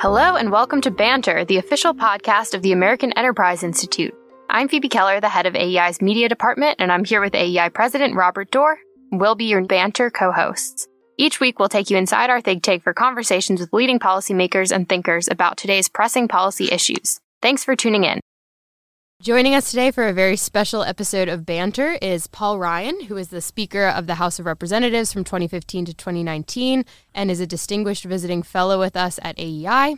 Hello, and welcome to Banter, the official podcast of the American Enterprise Institute. I'm Phoebe Keller, the head of AEI's media department, and I'm here with AEI President Robert Doar. We'll be your Banter co hosts. Each week, we'll take you inside our think tank for conversations with leading policymakers and thinkers about today's pressing policy issues. Thanks for tuning in. Joining us today for a very special episode of Banter is Paul Ryan, who is the Speaker of the House of Representatives from 2015 to 2019 and is a distinguished visiting fellow with us at AEI.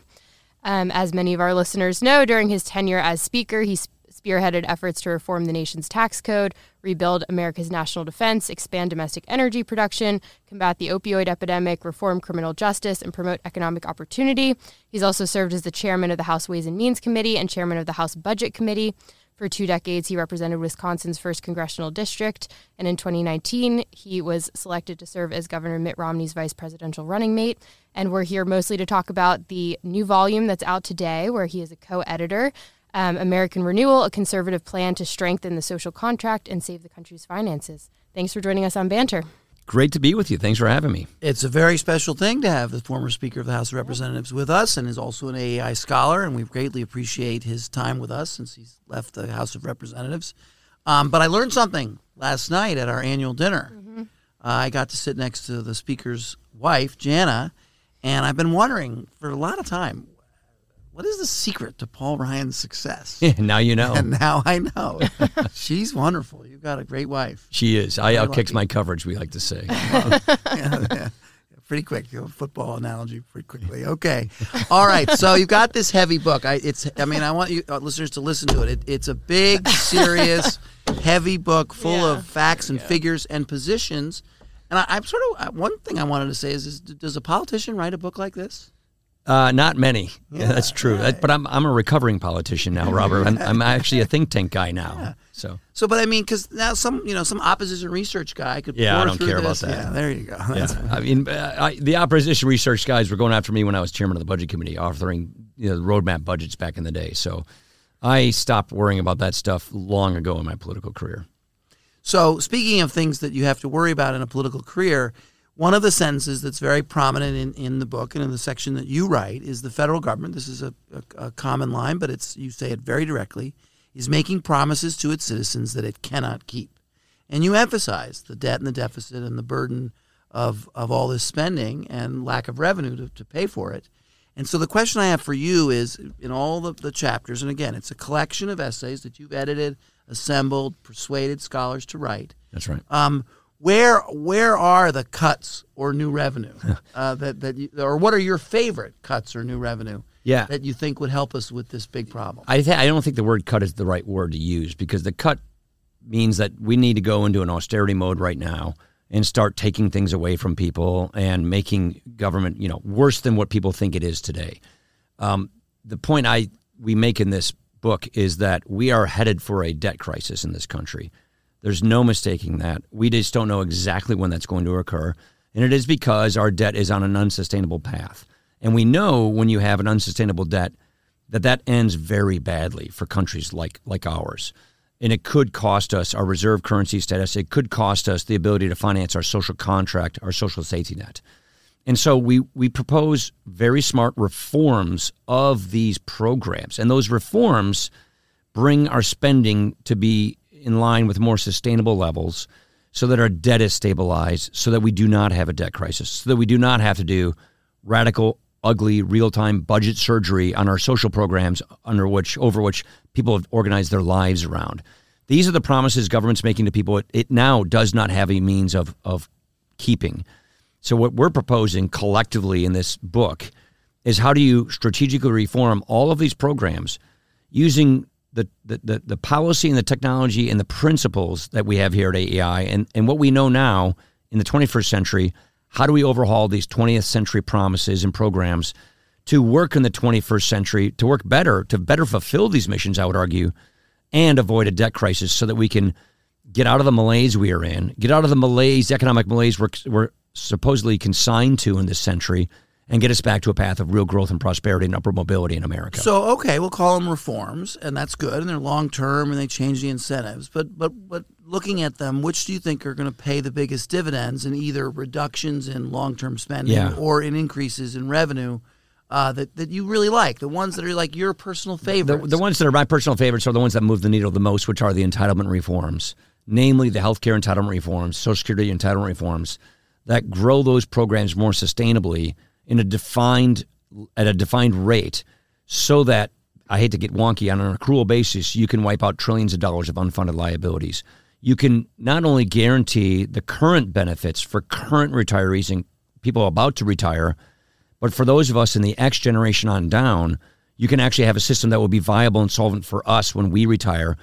Um, as many of our listeners know, during his tenure as Speaker, he spearheaded efforts to reform the nation's tax code, rebuild America's national defense, expand domestic energy production, combat the opioid epidemic, reform criminal justice, and promote economic opportunity. He's also served as the chairman of the House Ways and Means Committee and chairman of the House Budget Committee. For two decades, he represented Wisconsin's first congressional district, and in 2019, he was selected to serve as Governor Mitt Romney's vice presidential running mate. And we're here mostly to talk about the new volume that's out today, where he is a co editor um, American Renewal, a conservative plan to strengthen the social contract and save the country's finances. Thanks for joining us on Banter. Great to be with you. Thanks for having me. It's a very special thing to have the former Speaker of the House of Representatives with us and is also an AEI scholar, and we greatly appreciate his time with us since he's left the House of Representatives. Um, but I learned something last night at our annual dinner. Mm-hmm. Uh, I got to sit next to the Speaker's wife, Janna, and I've been wondering for a lot of time what is the secret to Paul Ryan's success? now you know. And now I know. She's wonderful. You've got a great wife. She is. I outkicks my coverage, we like to say. yeah, yeah. Pretty quick, you know, football analogy, pretty quickly. Okay, all right. So you've got this heavy book. I, it's. I mean, I want you uh, listeners to listen to it. it. It's a big, serious, heavy book full yeah. of facts and yeah. figures and positions. And I, am sort of one thing I wanted to say is, is, does a politician write a book like this? Uh, not many. Yeah, yeah that's true. But I'm I'm a recovering politician now, Robert. I'm, I'm actually a think tank guy now. Yeah. So so, but I mean, because now some you know some opposition research guy could yeah, I don't care this. about that. Yeah, there you go. yeah. I mean, uh, I, the opposition research guys were going after me when I was chairman of the budget committee, authoring you know roadmap budgets back in the day. So I stopped worrying about that stuff long ago in my political career. So speaking of things that you have to worry about in a political career one of the sentences that's very prominent in, in the book and in the section that you write is the federal government. This is a, a, a common line, but it's you say it very directly. Is making promises to its citizens that it cannot keep, and you emphasize the debt and the deficit and the burden of of all this spending and lack of revenue to, to pay for it. And so the question I have for you is in all the, the chapters, and again, it's a collection of essays that you've edited, assembled, persuaded scholars to write. That's right. Um, where where are the cuts or new revenue uh, that that you, or what are your favorite cuts or new revenue? Yeah. that you think would help us with this big problem. I th- I don't think the word cut is the right word to use because the cut means that we need to go into an austerity mode right now and start taking things away from people and making government you know worse than what people think it is today. Um, the point I we make in this book is that we are headed for a debt crisis in this country. There's no mistaking that. We just don't know exactly when that's going to occur. And it is because our debt is on an unsustainable path. And we know when you have an unsustainable debt that that ends very badly for countries like, like ours. And it could cost us our reserve currency status. It could cost us the ability to finance our social contract, our social safety net. And so we, we propose very smart reforms of these programs. And those reforms bring our spending to be in line with more sustainable levels so that our debt is stabilized, so that we do not have a debt crisis, so that we do not have to do radical, ugly, real-time budget surgery on our social programs under which over which people have organized their lives around. These are the promises government's making to people. It, it now does not have a means of of keeping. So what we're proposing collectively in this book is how do you strategically reform all of these programs using the, the, the, policy and the technology and the principles that we have here at AEI and, and what we know now in the 21st century, how do we overhaul these 20th century promises and programs to work in the 21st century, to work better, to better fulfill these missions, I would argue, and avoid a debt crisis so that we can get out of the malaise we are in, get out of the malaise, economic malaise we're, we're supposedly consigned to in this century, and get us back to a path of real growth and prosperity and upward mobility in America. So, okay, we'll call them reforms, and that's good, and they're long term, and they change the incentives. But, but, but looking at them, which do you think are going to pay the biggest dividends in either reductions in long term spending yeah. or in increases in revenue? uh, that that you really like, the ones that are like your personal The, favorites. the ones that are my personal favorites are the ones that move the needle the most, which are the entitlement reforms, namely the healthcare entitlement reforms, Social Security entitlement reforms, that grow those programs more sustainably in a defined at a defined rate, so that I hate to get wonky on an accrual basis, you can wipe out trillions of dollars of unfunded liabilities. You can not only guarantee the current benefits for current retirees and people about to retire, but for those of us in the X generation on down, you can actually have a system that will be viable and solvent for us when we retire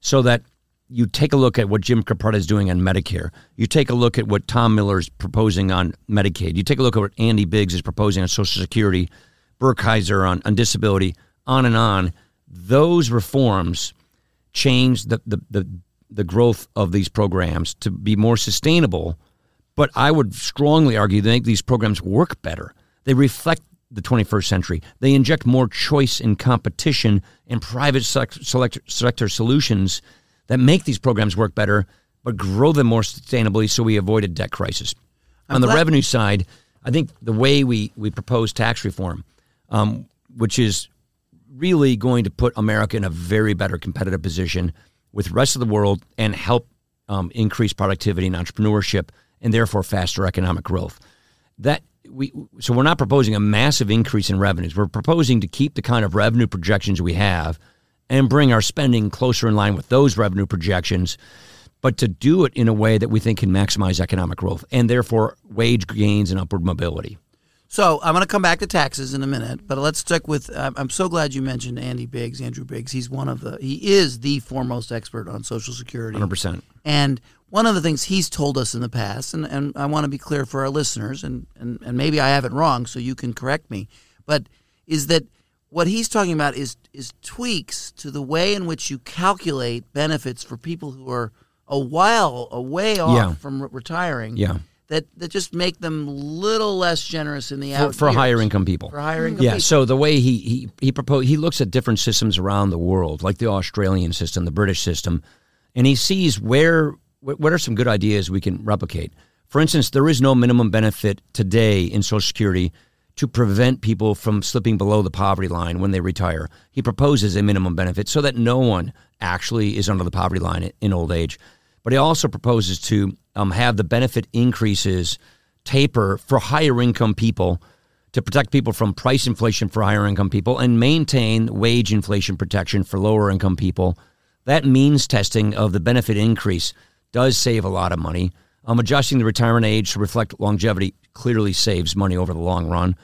so that you take a look at what Jim Capretta is doing on Medicare. You take a look at what Tom Miller is proposing on Medicaid. You take a look at what Andy Biggs is proposing on Social Security, Burkhauser on, on disability, on and on. Those reforms change the, the, the, the growth of these programs to be more sustainable. But I would strongly argue they make these programs work better. They reflect the 21st century. They inject more choice and competition and private select, sector solutions that make these programs work better, but grow them more sustainably so we avoid a debt crisis. On the glad- revenue side, I think the way we, we propose tax reform, um, which is really going to put America in a very better competitive position with the rest of the world and help um, increase productivity and entrepreneurship and therefore faster economic growth. That we so we're not proposing a massive increase in revenues. We're proposing to keep the kind of revenue projections we have and bring our spending closer in line with those revenue projections, but to do it in a way that we think can maximize economic growth and therefore wage gains and upward mobility. So I'm going to come back to taxes in a minute, but let's stick with. I'm I'm so glad you mentioned Andy Biggs, Andrew Biggs. He's one of the. He is the foremost expert on Social Security. 100%. And one of the things he's told us in the past, and, and I want to be clear for our listeners, and, and, and maybe I have it wrong, so you can correct me, but is that what he's talking about is is tweaks to the way in which you calculate benefits for people who are a while a way off Yeah. from re- retiring. Yeah. That, that just make them a little less generous in the For, out for years. higher income people. for higher income Yeah. people. So the way he he he propose he looks at different systems around the world, like the Australian system, the British system, and he sees where what are some good ideas we can replicate. For instance, there is no minimum benefit today in Social Security to prevent people from slipping below the poverty line when they retire. He proposes a minimum benefit so that no one actually is under the poverty line in- old age. But he also proposes to um, have the benefit increases taper for higher income people to protect people from price inflation for higher income people and maintain wage inflation protection for lower income people. That means testing of the benefit increase does save a lot of money. Um, adjusting the retirement age to reflect longevity clearly saves money over the long run.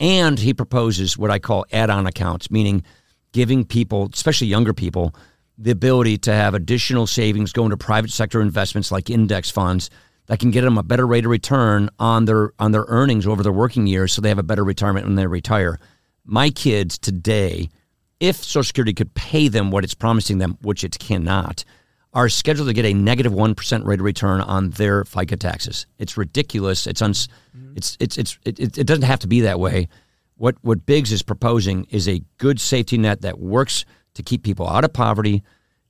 And he proposes what I call add on accounts, meaning giving people, especially younger people, the ability to have additional savings go into private sector investments like index funds that can get them a better rate of return on their on their earnings over their working years so they have a better retirement when they retire. My kids today, if Social Security could pay them what it's promising them, which it cannot, are scheduled to get a negative negative one percent rate of return on their FICA taxes. It's ridiculous. It's uns, mm-hmm. it's it's it's it, it doesn't have to be that way. What what Biggs is proposing is a good safety net that works to keep people out of poverty,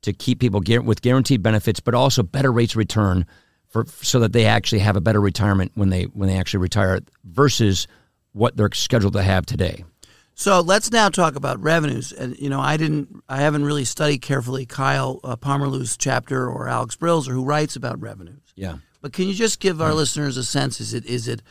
to keep people with guaranteed benefits, but also better rates of return for so that they actually have a better retirement when they when they actually retire versus what they're scheduled to have today. So let's now talk about revenues. And you know, I didn't, I haven't really studied carefully Kyle uh, Pomerleau's chapter or Alex Brill's or who writes about revenues. Yeah. But can you just give our listeners a sense? Is it is it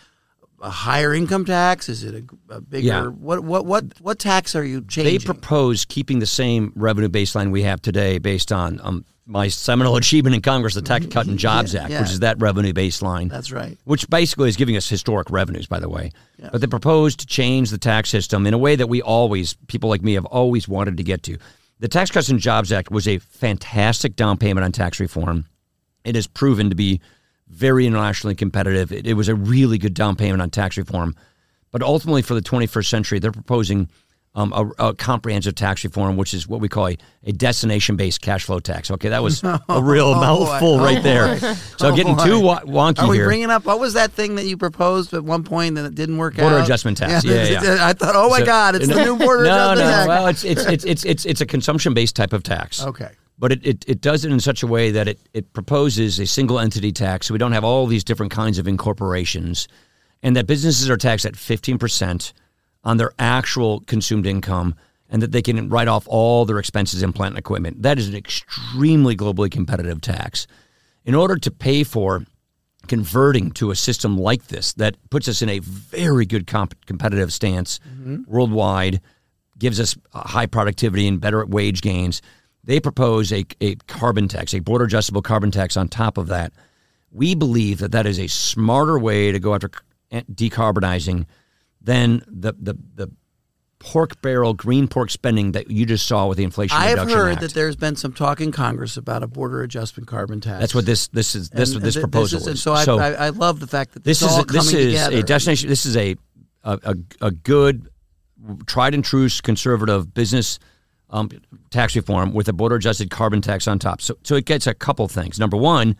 a higher income tax? Is it a, a bigger? Yeah. What what what what tax are you changing? They propose keeping the same revenue baseline we have today based on um, my seminal achievement in Congress, the Tax Cut and Jobs Yeah, Act, yeah. which is that revenue baseline. That's right. which basically is giving us historic revenues, by the way. But they proposed to change the tax system in a way that we always, people like me, have always wanted to get to. The Tax Cuts and Jobs Act was a fantastic down payment on tax reform. It has proven to be very internationally competitive. It, it was a really good down payment on tax reform. But ultimately, for the 21st century, they're proposing um, a, a comprehensive tax reform, which is what we call a, a destination based cash flow tax. Okay, that was a real Oh, boy. mouthful Oh, right there. boy. So Oh, getting boy. too wa- wonky Are we here. bringing up what was that thing that you proposed at one point and it didn't work Border out? adjustment tax. Yeah, yeah, I thought, oh my So- God, it's the new border no, adjustment no. tax. Well, it's it's it's it's it's, it's a consumption based type of tax. okay. But it, it, it does it in such a way that it, it proposes a single entity tax. So we don't have all these different kinds of incorporations. And that businesses are taxed at 15% on their actual consumed income and that they can write off all their expenses in plant and equipment. That is an extremely globally competitive tax. In order to pay for converting to a system like this that puts us in a very good comp- competitive stance mm-hmm. worldwide, gives us high productivity and better wage gains. They propose a, a carbon tax, a border adjustable carbon tax on top of that. We believe that that is a smarter way to go after eh, decarbonizing than the, the, the pork barrel green pork spending that you just saw with the Inflation I've heard Act. that there's been some talk in Congress about a border adjustment carbon tax. That's what this this is. This and, what this proposal this is. And so, I, I, I, love the fact that this, this is all a, this is together. a destination. This is a a, a, a good, tried and true conservative business um, tax reform with a border adjusted carbon tax on top. So so it gets a couple things. Number one.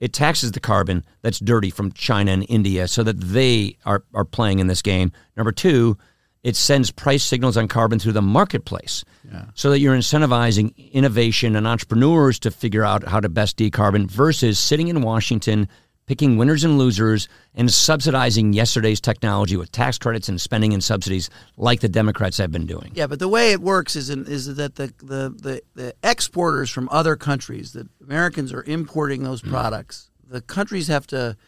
It taxes the carbon that's dirty from China and India so that they are, are playing in this game. Number two, it sends price signals on carbon through the marketplace yeah. so that you're incentivizing innovation and entrepreneurs to figure out how to best decarbon versus sitting in Washington picking winners and losers and subsidizing yesterday's technology with tax credits and spending and subsidies like the Democrats have been doing. Yeah, but the way it works is in, is that the, the, the, the exporters from other countries, that Americans are importing those mm. products, the countries have to –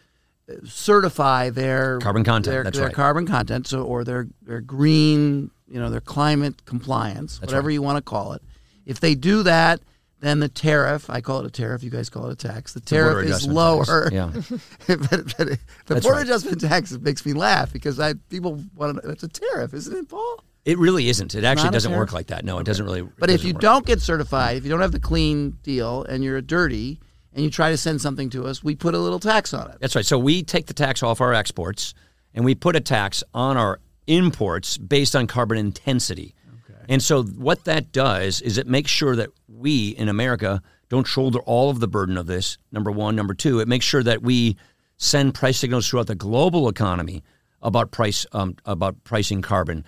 certify their carbon content. Their, their right. carbon content, so or their their green, you know, their climate compliance, That's whatever right. you want to call it. If they do that, then the tariff, I call it a tariff, you guys call it a tax. The tariff is lower. Yeah. but, but the That's border right. adjustment tax makes me laugh because I people want to. It's a tariff, isn't it, Paul? It really isn't. It actually doesn't work like that. No, it doesn't really. But if you work. don't get certified, if you don't have the clean deal, and you're dirty, and you try to send something to us, we put a little tax on it. That's right. So we take the tax off our exports and we put a tax on our imports based on carbon intensity. And so what that does is it makes sure that we in America don't shoulder all of the burden of this. Number 1, number 2, it makes sure that we send price signals throughout the global economy about price um, about pricing carbon.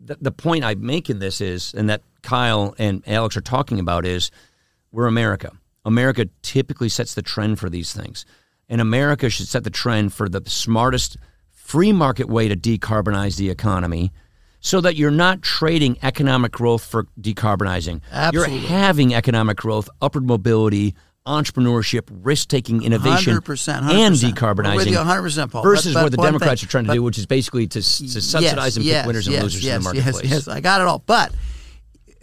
The, the point I make in this is and that Kyle and Alex are talking about is we're America America typically sets the trend for these things. And America should set the trend for the smartest free market way to decarbonize the economy so that you're not trading economic growth for decarbonizing. Absolutely. You're having economic growth, upward mobility, entrepreneurship, risk taking innovation, 100%, 100%. and decarbonizing. With you 100%, Paul. Versus but, but what the Democrats thing, are trying to but, do, which is basically to, to subsidize yes, and yes, pick winners yes, and losers yes, in the marketplace. Yes, yes, I got it all. But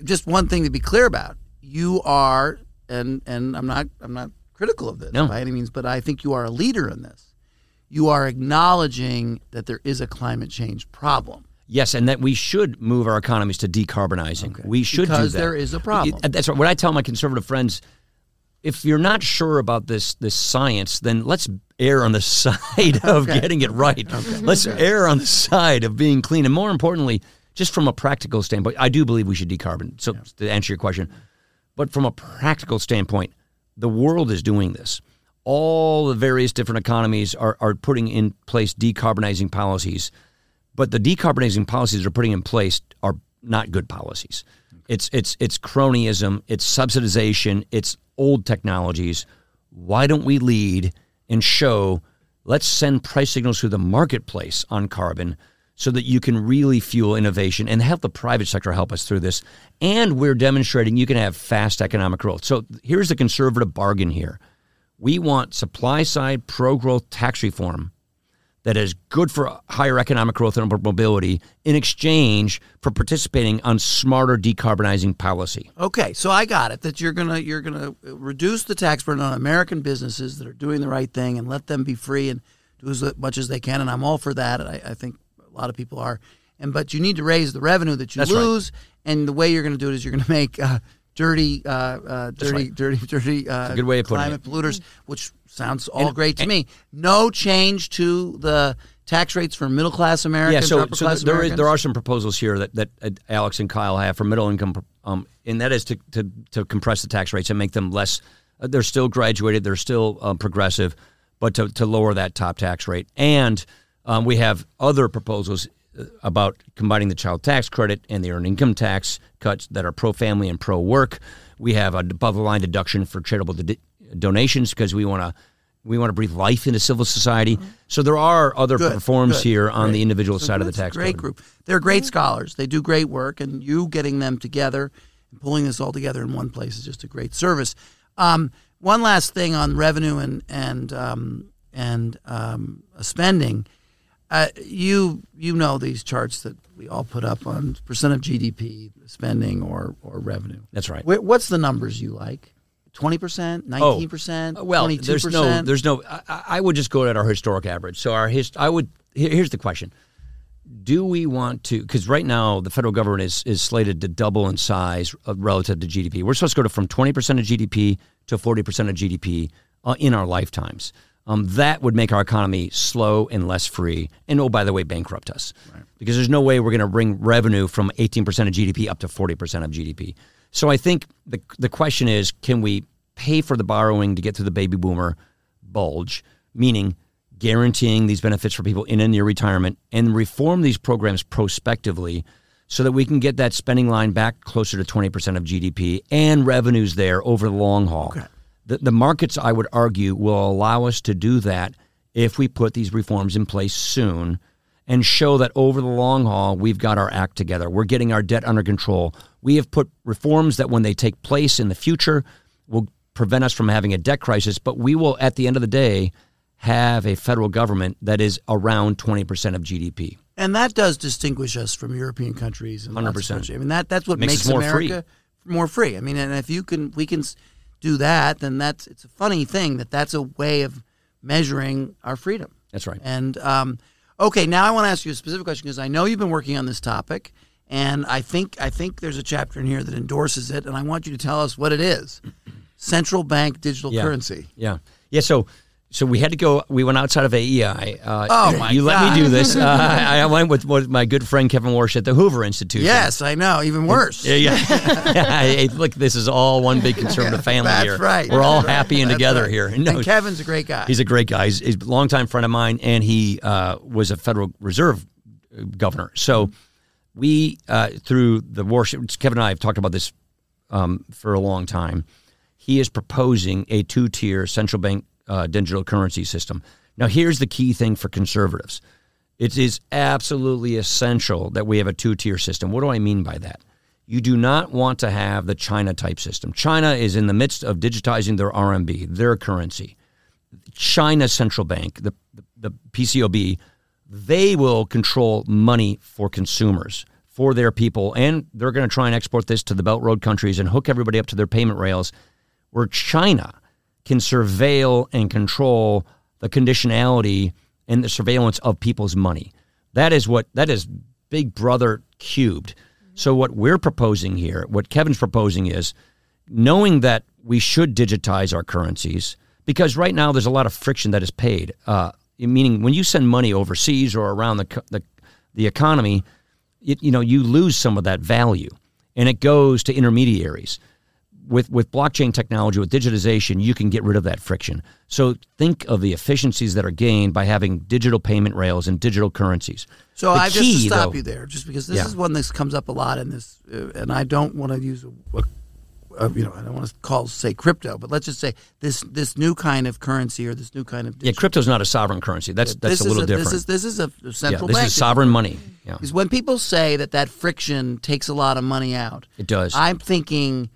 just one thing to be clear about: you are and and I'm not I'm not critical of this no. by any means, but I think you are a leader in this. You are acknowledging that there is a climate change problem. Yes, and that we should move our economies to decarbonizing. Okay. We should because do that. there is a problem. That's right. what I tell my conservative friends. If you're not sure about this this science, then let's err on the side of okay. getting it right. Okay. Let's err on the side of being clean, and more importantly, just from a practical standpoint, I do believe we should decarbon. So, yeah. to answer your question, but from a practical standpoint, the world is doing this. All the various different economies are, are putting in place decarbonizing policies, but the decarbonizing policies they're putting in place are not good policies. It's it's it's cronyism, it's subsidization, it's old technologies. Why don't we lead and show? Let's send price signals through the marketplace on carbon so that you can really fuel innovation and help the private sector help us through this. And we're demonstrating you can have fast economic growth. So here's the conservative bargain here. We want supply side pro growth tax reform that is good for higher economic growth and mobility in exchange for participating on smarter decarbonizing policy. Okay, so I got it that you're gonna you're gonna reduce the tax burden on American businesses that are doing the right thing and let them be free and do as much as they can, and I'm all for that. I, I think a lot of people are. And but you need to raise the revenue that you That's lose, right. and the way you're going to do it is you're going to make uh, dirty, uh, uh, dirty, right. dirty, dirty, uh, good way of climate polluters, which sounds all and, great to and, me. No change to the tax rates for middle class Americans. Yeah, so, so there Americans? is there are some proposals here that, that uh, Alex and Kyle have for middle income, um, and that is to, to to compress the tax rates and make them less. Uh, they're still graduated, they're still um, progressive, but to to lower that top tax rate. And um, we have other proposals about combining the child tax credit and the earned income tax cuts that are pro family and pro work. We have a above the line deduction for charitable donations because we want to we want to breathe life into civil society. So there are other Good, reforms good, here on great. the individual So side of the that's a tax Great code. group. They're great scholars. They do great work, and you getting them together and pulling this all together in one place is just a great service. Um, one last thing on revenue and and um, and um, spending. Uh, you you know these charts that we all put up on percent of GDP spending or or revenue. That's right. Wh- What's the numbers you like? Twenty percent, nineteen percent, Uh, Well, twenty-two there's no, there's no. I, I would just go at our historic average. So our hist, I would. here- Here's the question: Do we want to? Because right now the federal government is is slated to double in size uh, relative to GDP. We're supposed to go to from 20 percent of GDP to 40 percent of GDP uh, in our lifetimes. Um, that would make our economy slow and less free, and oh, by the way, bankrupt us. Because there's no way we're going to bring revenue from 18 percent of GDP up to 40 percent of GDP. So I think the the question is, can we pay for the borrowing to get through the baby boomer bulge, meaning guaranteeing these benefits for people in and near retirement, and reform these programs prospectively so that we can get that spending line back closer to 20% of GDP and revenues there over the long haul. The, the markets, I would argue, will allow us to do that if we put these reforms in place soon and show that over the long haul, we've got our act together. We're getting our debt under control. We have put reforms that, when they take place in the future, will prevent us from having a debt crisis, but we will, at the end of the day, have a federal government that is around 20% of GDP. And that does distinguish us from European countries and 100%. countries. I mean that that's what Makes makes, more America more free. I mean, and if you can, we can do that, then that's it's a funny thing that that's a way of measuring our freedom. That's right. And um, okay, now I want to ask you a specific question because I know you've been working on this topic, and I think I think there's a chapter in here that endorses it, and I want you to tell us what it is: central bank digital Yeah. currency. Yeah. Yeah. So, so we had to go. We went outside of AEI. Uh, Oh, my You let me do this. Uh, I, I went with, with my good friend Kevin Warsh at the Hoover Institute. Yes, I know. Even worse. Yeah, yeah. Look, this is all one big conservative family That's here. right. We're all right. happy and That's together right. here. And Kevin's a great guy. He's a great guy. He's, he's a longtime friend of mine, and he uh, was a Federal Reserve uh, governor. So we, uh, through the Warsh, Kevin and I have talked about this um, for a long time. He is proposing a two-tier central bank uh, digital currency system. Now, here's the key thing for conservatives: it is absolutely essential that we have a two-tier system. What do I mean by that? You do not want to have the China type system. China is in the midst of digitizing their RMB, their currency. China central bank, the, the, the PCOB, they will control money for consumers, for their people, and they're going to try and export this to the Belt Road countries and hook everybody up to their payment rails, where China can surveil and control the conditionality and the surveillance of people's money. That is what that is Big Brother cubed. So what we're proposing here, what Kevin's proposing is knowing that we should digitize our currencies because right now there's a lot of friction that is paid. Uh, meaning when you send money overseas or around the the, the economy, it, you know you lose some of that value, and it goes to intermediaries. With with blockchain technology, with digitization, you can get rid of that friction. So think of the efficiencies that are gained by having digital payment rails and digital currencies. So The I just to stop though- you there, just because this Yeah. is one that comes up a lot in this, uh, and I don't want to use a, a, a- you know, I don't want to call say crypto, but let's just say this this new kind of currency or this new kind of Yeah, crypto's not a sovereign currency. That's that's a little is different. This is this is a yeah, central this bank. is sovereign money. Yeah, Because when people say that that friction takes a lot of money out, it does. I'm thinking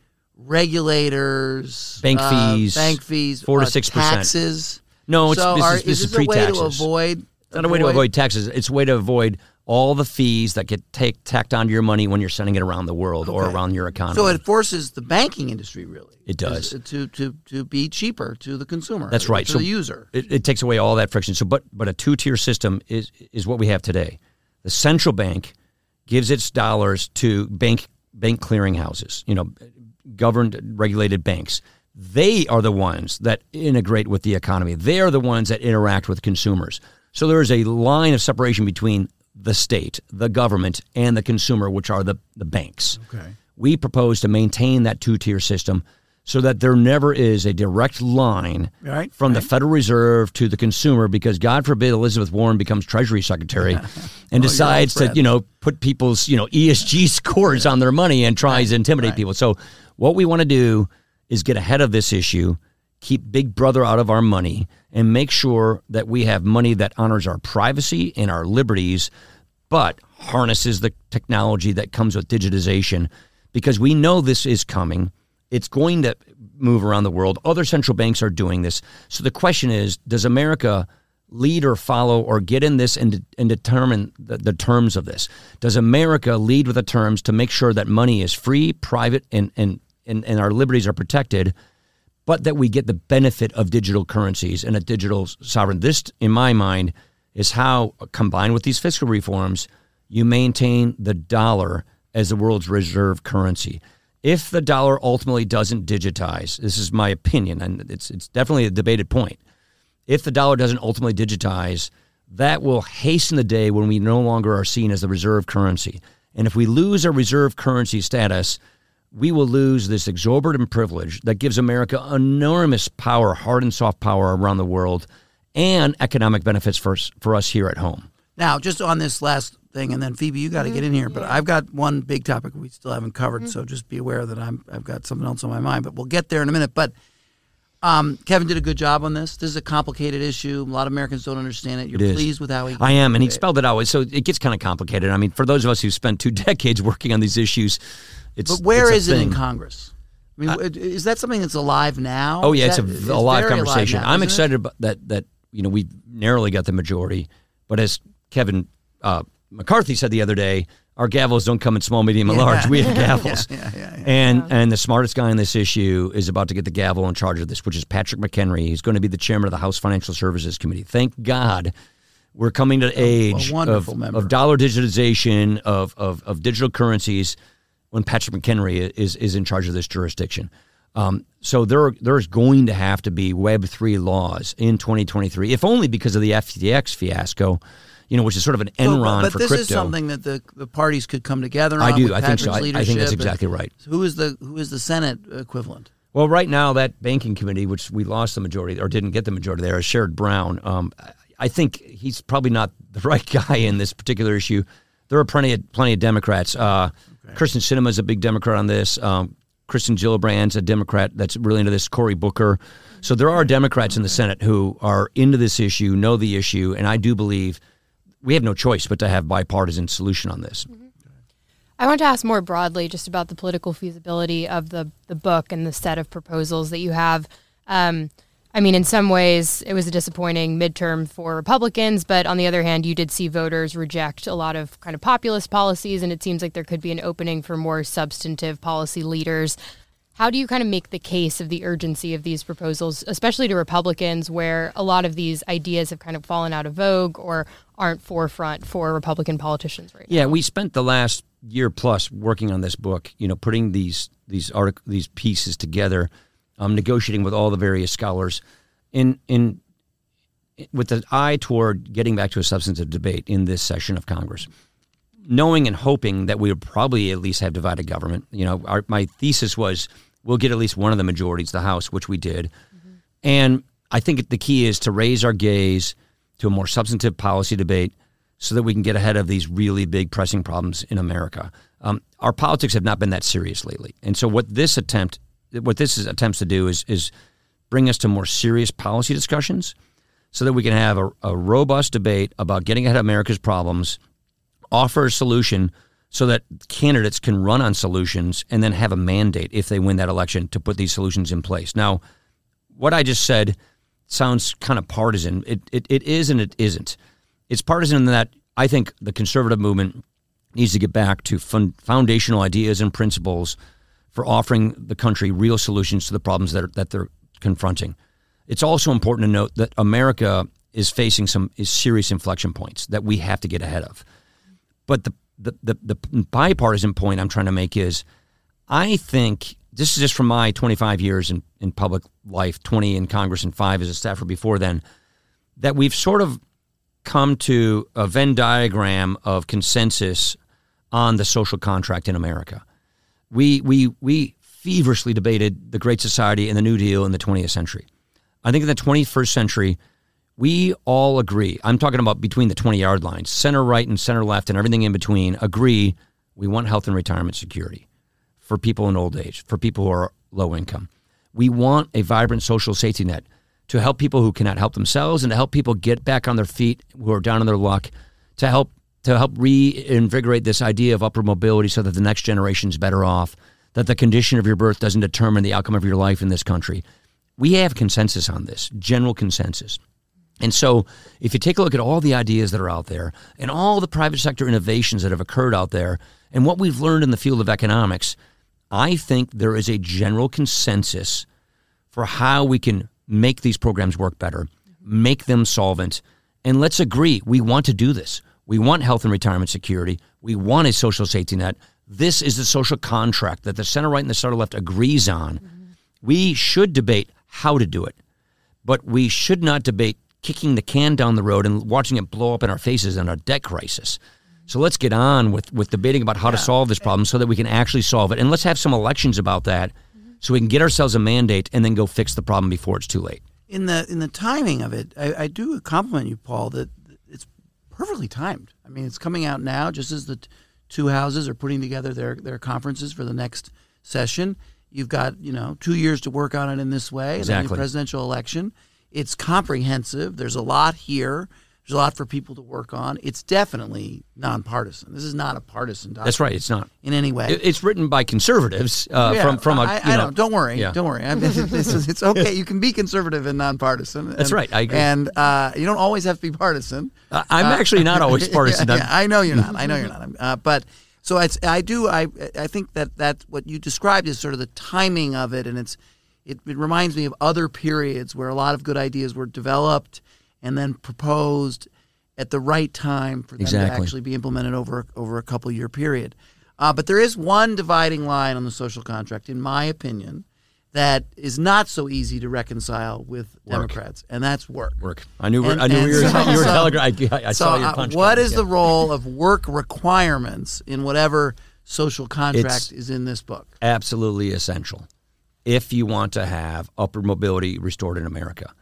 regulators, Bank uh, fees, bank fees, 4 to uh, 6%. taxes. No, it's- so this are, is- this is a way to pre-taxes. avoid. It's not a way to avoid taxes. It's a way to avoid all the fees that get take, tacked onto your money when you're sending it around the world or around your economy. So it forces the banking industry really. It does. to to to be cheaper to the consumer. That's right. To So the user. it, it takes away all that friction. So, but but a two tier system is is what we have today. The central bank gives its dollars to bank bank clearing houses. You know, governed regulated banks. They are the ones that integrate with the economy. They are the ones that interact with consumers. So there is a line of separation between the state, the government, and the consumer, which are the, the banks. Okay. We propose to maintain that two tier system so that there never is a direct line Right, from the Federal Reserve to the consumer because God forbid Elizabeth Warren becomes Treasury Secretary and decides to, you know, put people's, you know, ESG scores on their money and tries to intimidate people. So what we want to do is get ahead of this issue, keep Big Brother out of our money and make sure that we have money that honors our privacy and our liberties, but harnesses the technology that comes with digitization because we know this is coming. It's going to move around the world. Other central banks are doing this. So the question is does America lead or follow or get in this and, and determine the, the terms of this? Does America lead with the terms to make sure that money is free, private, and, and, and, and our liberties are protected? but that we get the benefit of digital currencies and a digital sovereign. This, in my mind, is how, combined with these fiscal reforms, you maintain the dollar as the world's reserve currency. If the dollar ultimately doesn't digitize, this is my opinion, and it's it's definitely a debated point. If the dollar doesn't ultimately digitize, that will hasten the day when we no longer are seen as the reserve currency. And if we lose our reserve currency status, we will lose this exorbitant privilege that gives America enormous power, hard and soft power around the world, and economic benefits for, for us here at home. Now, just on this last thing, and then Phoebe, you got to mm-hmm. get in here. But I've got one big topic we still haven't covered, mm-hmm. so just be aware that I'm I've got something else on my mind. But we'll get there in a minute. But um, Kevin did a good job on this. This is a complicated issue. A lot of Americans don't understand it. You're it pleased with how he. I am, and he spelled it out. So it gets kind of complicated. I mean, for those of us who spent two decades working on these issues, it's, but where it's is it in Congress? I mean, uh, is that something that's alive now? Oh yeah, is it's that, a, a live conversation. Now, I'm excited it? about that. That you know we narrowly got the majority, but as Kevin uh, McCarthy said the other day, our gavels don't come in small, medium, and yeah. large. We have gavels, yeah, yeah, and and the smartest guy on this issue is about to get the gavel in charge of this, which is Patrick McHenry. He's going to be the chairman of the House Financial Services Committee. Thank God. We're coming to the age of, of, dollar digitization, of, of, of digital currencies when Patrick McHenry is is in charge of this jurisdiction. Um, so there there's going to have to be Web three laws in 2023, if only because of the FTX fiasco. You know, which is sort of an Enron but, for this crypto. is something that the, the parties could come together on. I do. I Patrick's think so. I, I, think that's exactly right. Who is the who is the Senate equivalent? Well, right now that banking committee, which we lost the majority or didn't get the majority there, is Sherrod Brown. Um, I think he's probably not the right guy in this particular issue. There are plenty of plenty of Democrats. Uh, Okay. Kyrsten Sinema is a big Democrat on this. Um, Kirsten Gillibrand's a Democrat that's really into this. Cory Booker. So there are Democrats in the Senate who are into this issue, know the issue, and I do believe we have no choice but to have bipartisan solution on this. Mm-hmm. I want to ask more broadly just about the political feasibility of the the book and the set of proposals that you have. Um, I mean, in some ways, it was a disappointing midterm for Republicans, but on the other hand, you did see voters reject a lot of kind of populist policies, and it seems like there could be an opening for more substantive policy leaders. How do you kind of make the case of the urgency of these proposals, especially to Republicans, where a lot of these ideas have kind of fallen out of vogue or aren't forefront for Republican politicians right yeah, now? Yeah, we spent the last year plus working on this book, you know, putting these these artic- these pieces together um, negotiating with all the various scholars, in in with the eye toward getting back to a substantive debate in this session of Congress, knowing and hoping that we would probably at least have divided government. You know, our, my thesis was we'll get at least one of the majorities, the House, which we did, mm-hmm. and I think the key is to raise our gaze to a more substantive policy debate so that we can get ahead of these really big pressing problems in America. Um, our politics have not been that serious lately, and so what this attempt what this is, attempts to do is is bring us to more serious policy discussions so that we can have a, a robust debate about getting ahead of America's problems, offer a solution so that candidates can run on solutions and then have a mandate if they win that election to put these solutions in place. Now, what I just said sounds kind of partisan. It, it, it is and it isn't. It's partisan in that I think the conservative movement needs to get back to foundational ideas and principles for offering the country real solutions to the problems that, are, that they're confronting. It's also important to note that America is facing some is serious inflection points that we have to get ahead of. But the, the, the, the bipartisan point I'm trying to make is I think this is just from my 25 years in, in public life, 20 in Congress and five as a staffer before then, that we've sort of come to a Venn diagram of consensus on the social contract in America we we we feverishly debated the Great Society and the New Deal in the 20th century. I think in the 21st century, we all agree. I'm talking about between the 20 yard lines, center right and center left, and everything in between. Agree we want health and retirement security for people in old age, for people who are low income. We want a vibrant social safety net to help people who cannot help themselves and to help people get back on their feet who are down on their luck, to help to help reinvigorate this idea of upward mobility so that the next generation is better off, that the condition of your birth doesn't determine the outcome of your life in this country. We have consensus on this, general consensus. And so, if you take a look at all the ideas that are out there and all the private sector innovations that have occurred out there, and what we've learned in the field of economics, I think there is a general consensus for how we can make these programs work better, make them solvent, and let's agree we want to do this. We want health and retirement security. We want a social safety net. This is the social contract that the center right and the center left agrees on. Mm-hmm. We should debate how to do it, but we should not debate kicking the can down the road and watching it blow up in our faces in our debt crisis. So let's get on with, with debating about how yeah. to solve this problem so that we can actually solve it. And let's have some elections about that so we can get ourselves a mandate and then go fix the problem before it's too late. In the in the timing of it, I, I do compliment you, Paul, that it's perfectly timed. I mean, it's coming out now just as the t- two houses are putting together their, their conferences for the next session. You've got, you know, two years to work on it in this way, exactly. the presidential election. It's comprehensive. There's a lot here. There's a lot for people to work on. It's definitely nonpartisan. This is not a partisan document. That's right. It's not in any way. It's written by conservatives uh, yeah, from from a. I, I know, Don't worry. Yeah. Don't worry. I mean, it's, it's, okay. You can be conservative and nonpartisan. And, That's right. I agree. And uh, you don't always have to be partisan. Uh, I'm actually not always partisan. yeah, I know you're not. I know you're not. Uh, but so it's, I do. I I think that that what you described is sort of the timing of it, and it's it, it reminds me of other periods where a lot of good ideas were developed and then proposed at the right time for them exactly. to actually be implemented over over a couple year period. Uh, but there is one dividing line on the social contract, in my opinion, that is not so easy to reconcile with work. Democrats, and that's work. Work. I knew. And, I knew you were. So, you were I, I so, saw your punch. Uh, what is yeah. the role of work requirements in whatever social contract it's is in this book? Absolutely essential if you want to have upward mobility restored in America.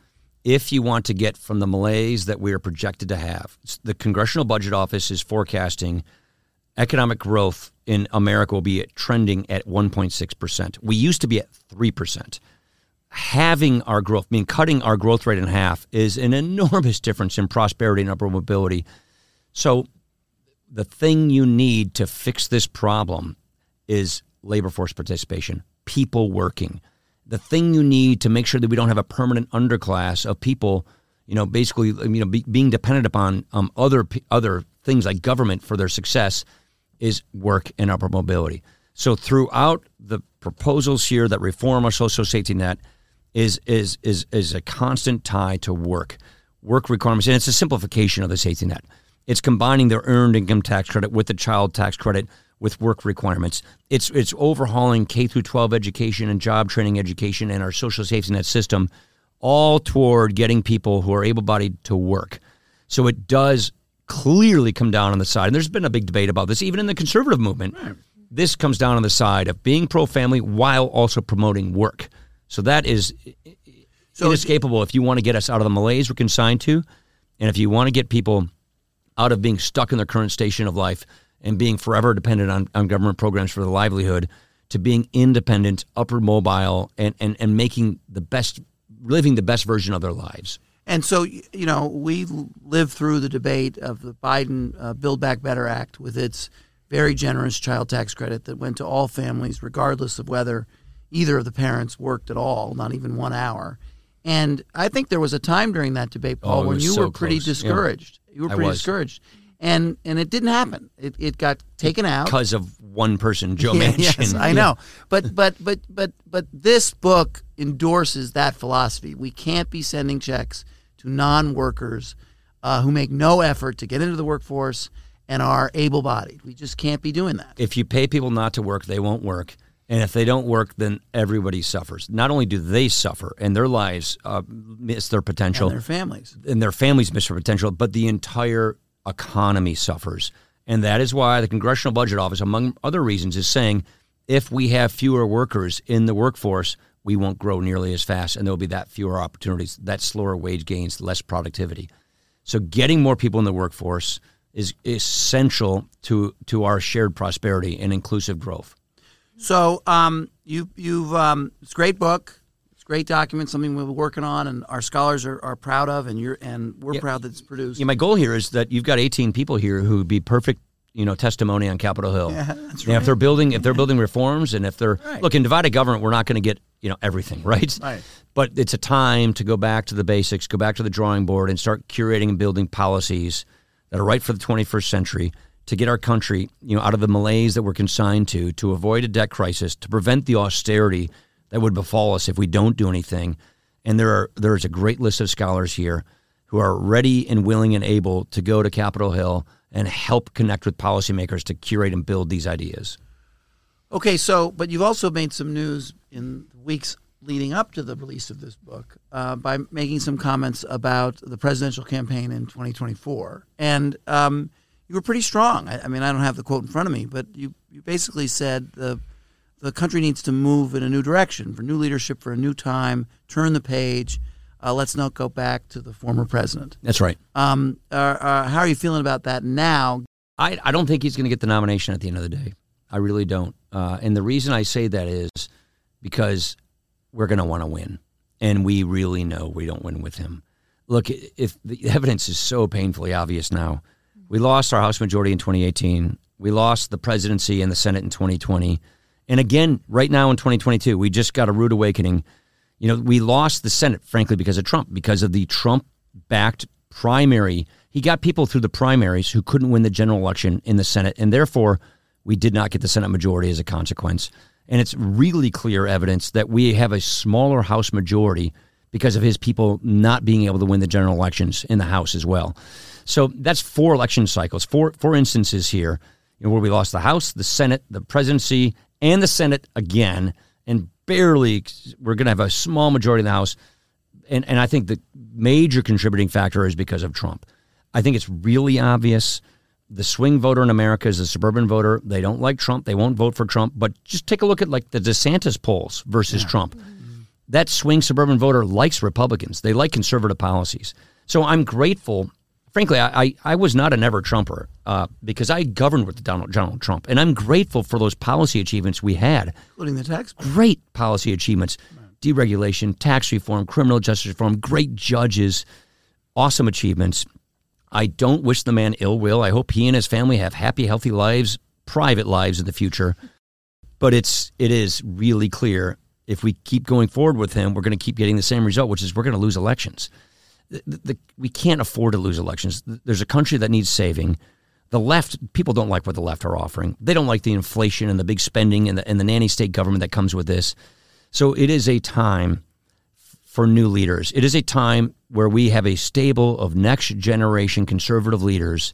If you want to get from the malaise that we are projected to have, the Congressional Budget Office is forecasting economic growth in America will be at, trending at 1.6%. We used to be at 3%. Having our growth, I mean, cutting our growth rate in half is an enormous difference in prosperity and upward mobility. So, the thing you need to fix this problem is labor force participation people working. The thing you need to make sure that we don't have a permanent underclass of people, you know, basically, you know, be, being dependent upon um, other other things like government for their success, is work and upper mobility. So throughout the proposals here that reform our social safety net is is is is a constant tie to work, work requirements, and it's a simplification of the safety net. It's combining the earned income tax credit with the child tax credit with work requirements. It's it's overhauling K through 12 education and job training education and our social safety net system, all toward getting people who are able-bodied to work. So it does clearly come down on the side. And there's been a big debate about this, even in the conservative movement. Right. This comes down on the side of being pro-family while also promoting work. So that is so inescapable if you want to get us out of the malaise we're consigned to, and if you want to get people out of being stuck in their current station of life and being forever dependent on, on government programs for the livelihood to being independent, upper mobile, and, and, and making the best, living the best version of their lives. And so, you know, we lived through the debate of the Biden uh, Build Back Better Act with its very generous child tax credit that went to all families, regardless of whether either of the parents worked at all, not even one hour. And I think there was a time during that debate, Paul, oh, when you so were pretty close. discouraged. Yeah. You were pretty discouraged and and it didn't happen. It, it got taken out because of one person, Joe yeah, Manchin. Yes, I know. But but but but but this book endorses that philosophy. We can't be sending checks to non-workers uh, who make no effort to get into the workforce and are able-bodied. We just can't be doing that. If you pay people not to work, they won't work. And if they don't work, then everybody suffers. Not only do they suffer and their lives uh, miss their potential, and their families, and their families miss their potential, but the entire economy suffers. And that is why the Congressional Budget Office, among other reasons, is saying if we have fewer workers in the workforce, we won't grow nearly as fast, and there'll be that fewer opportunities, that slower wage gains, less productivity. So, getting more people in the workforce is essential to to our shared prosperity and inclusive growth. So, um, you you've um, it's a great book. Great document, something we're working on, and our scholars are, are proud of, and you're and we're Yeah. proud that it's produced. Yeah, my goal here is that you've got 18 people here who would be perfect, you know, testimony on Capitol Hill. Yeah, that's right. if they're building, if they're building reforms, and if they're Right. look in divided government, we're not going to get you know everything right. Right. But it's a time to go back to the basics, go back to the drawing board, and start curating and building policies that are right for the 21st century to get our country, you know, out of the malaise that we're consigned to, to avoid a debt crisis, to prevent the austerity that would befall us if we don't do anything. And there are there is a great list of scholars here who are ready and willing and able to go to Capitol Hill and help connect with policymakers to curate and build these ideas. Okay, so but you've also made some news in the weeks leading up to the release of this book uh, by making some comments about the presidential campaign in 2024, and um, you were pretty strong. I, I mean, I don't have the quote in front of me, but you you basically said the the country needs to move in a new direction for new leadership for a new time, turn the page. Uh, let's not go back to the former president. That's right. Um, uh, uh, how are you feeling about that now? I, I don't think he's going to get the nomination at the end of the day. I really don't. Uh, and the reason I say that is because we're going to want to win. And we really know we don't win with him. Look, if the evidence is so painfully obvious now, we lost our House majority in 2018. We lost the presidency and the Senate in 2020. And again, right now in 2022, we just got a rude awakening. You know, we lost the Senate, frankly, because of Trump, because of the Trump backed primary. He got people through the primaries who couldn't win the general election in the Senate. And therefore, we did not get the Senate majority as a consequence. And it's really clear evidence that we have a smaller House majority because of his people not being able to win the general elections in the House as well. So that's four election cycles, four four instances here you know, where we lost the House, the Senate, the presidency, and the Senate again, and barely we're going to have a small majority in the House. And, and I think the major contributing factor is because of Trump. I think it's really obvious. The swing voter in America is a suburban voter. They don't like Trump. They won't vote for Trump. But just take a look at like the DeSantis polls versus Trump. That swing suburban voter likes Republicans. They like conservative policies. So I'm grateful. Frankly, I, I, was not a never Trumper uh, because I governed with Donald, Donald Trump. And I'm grateful for those policy achievements we had Including the tax. great policy achievements deregulation, tax reform, criminal justice reform, great judges, awesome achievements. I don't wish the man ill will. I hope he and his family have happy, healthy lives, private lives in the future. But it's it is really clear if we keep going forward with him, we're going to keep getting the same result, which is we're going to lose elections. The, the, we can't afford to lose elections. There's a country that needs saving. The left, people don't like what the left are offering. They don't like the inflation and the big spending and the, and the nanny state government that comes with this. So it is a time for new leaders. It is a time where we have a stable of next generation conservative leaders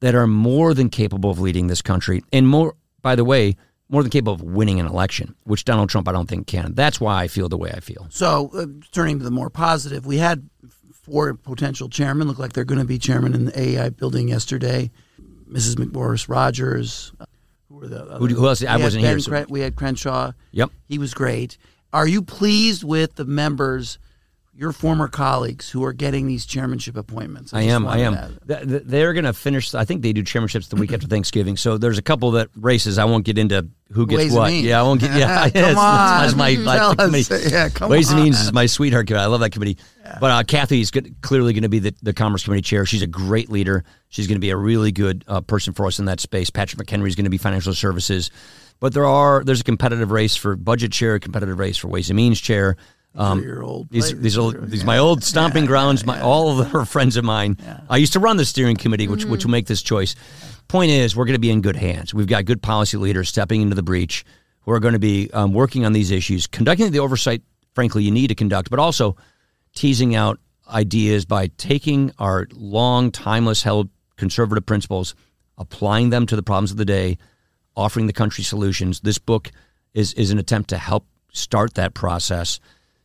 that are more than capable of leading this country and more, by the way, more than capable of winning an election, which Donald Trump I don't think can. That's why I feel the way I feel. So, uh, turning to the more positive, we had four potential chairmen. Look like they're going to be chairman in the AEI building yesterday. Mrs. McMorris Rodgers. Who were the? Who, who else? I wasn't Ben here. so- Cren- we had Crenshaw. Yep. He was great. Are you pleased with the members, your former colleagues, who are getting these chairmanship appointments? I just am. I am. to- Th- th- They're going to finish. I think they do chairmanships the week after Thanksgiving. So there's a couple that races. I won't get into who gets Ways what. Yeah, I won't get. Yeah, Come yes, on. That's my, my committee. Yeah, come Ways and. Means is my sweetheart committee. I love that committee. But uh, Cathy's good, clearly going to be the, the Commerce Committee chair. She's a great leader. She's going to be a really good uh, person for us in that space. Patrick McHenry is going to be financial services. But there are there's a competitive race for budget chair, a competitive race for Ways and Means chair. Um, your old these place. these old these my old stomping grounds. My all of them are friends of mine. I used to run the steering committee, which which will make this choice. Point is, we're going to be in good hands. We've got good policy leaders stepping into the breach who are going to be um, working on these issues, conducting the oversight. Frankly, you need to conduct, but also teasing out ideas by taking our long, timeless held conservative principles, applying them to the problems of the day, offering the country solutions. This book is is an attempt to help start that process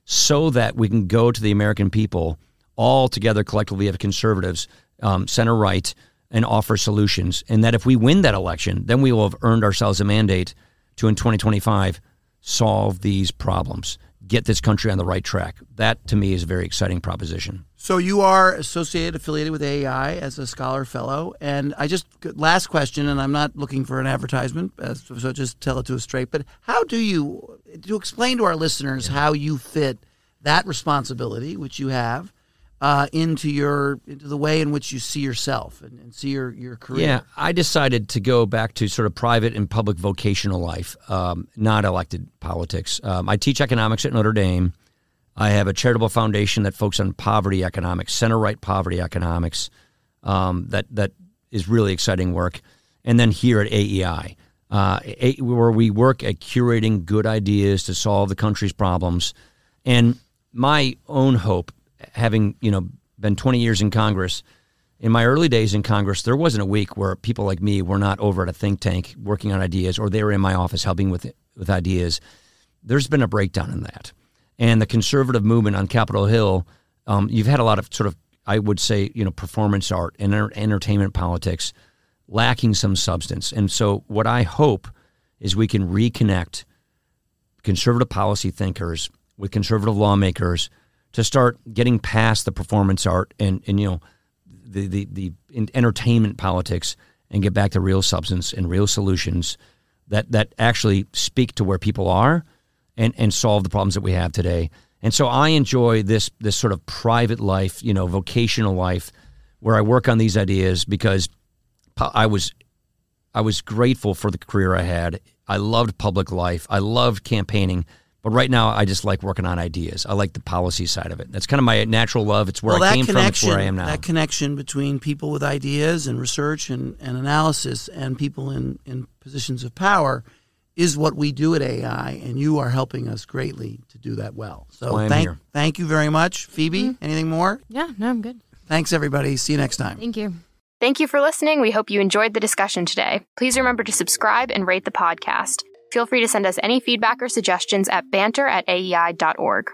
so that we can go to the American people all together collectively of conservatives, um, center right, and offer solutions. And that if we win that election, then we will have earned ourselves a mandate to in 2025 solve these problems, get this country on the right track. That to me is a very exciting proposition. So you are associated, affiliated with AEI as a scholar fellow, and I just last question, and I'm not looking for an advertisement, so just tell it to us straight. But how do you to explain to our listeners how you fit that responsibility, which you have, uh, into your into the way in which you see yourself and, and, see your your career? Yeah, I decided to go back to sort of private and public vocational life, um, not elected politics. Um, I teach economics at Notre Dame. I have a charitable foundation that focuses on poverty economics, center right poverty economics. Um, that that is really exciting work. And then here at AEI, uh, where we work at curating good ideas to solve the country's problems. And my own hope, having you know been 20 years in Congress, in my early days in Congress, there wasn't a week where people like me were not over at a think tank working on ideas, or they were in my office helping with with ideas. There's been a breakdown in that, and the conservative movement on Capitol Hill. Um, you've had a lot of sort of, I would say, you know, performance art and entertainment politics lacking some substance. And so, what I hope is we can reconnect conservative policy thinkers with conservative lawmakers to start getting past the performance art and, and you know the, the, the entertainment politics and get back to real substance and real solutions that, that actually speak to where people are and, and solve the problems that we have today. And so I enjoy this this sort of private life, you know, vocational life where I work on these ideas because I was I was grateful for the career I had. I loved public life. I loved campaigning. But right now, I just like working on ideas. I like the policy side of it. That's kind of my natural love. It's where well, I came from. It's where I am now. That connection between people with ideas and research and, and analysis and people in, in positions of power is what we do at AEI, and you are helping us greatly to do that well. So thank, thank you very much. Phoebe, mm-hmm. anything more? Yeah, no, I'm good. Thanks, everybody. See you next time. Thank you. Thank you for listening. We hope you enjoyed the discussion today. Please remember to subscribe and rate the podcast. Feel free to send us any feedback or suggestions at banter at aei.org.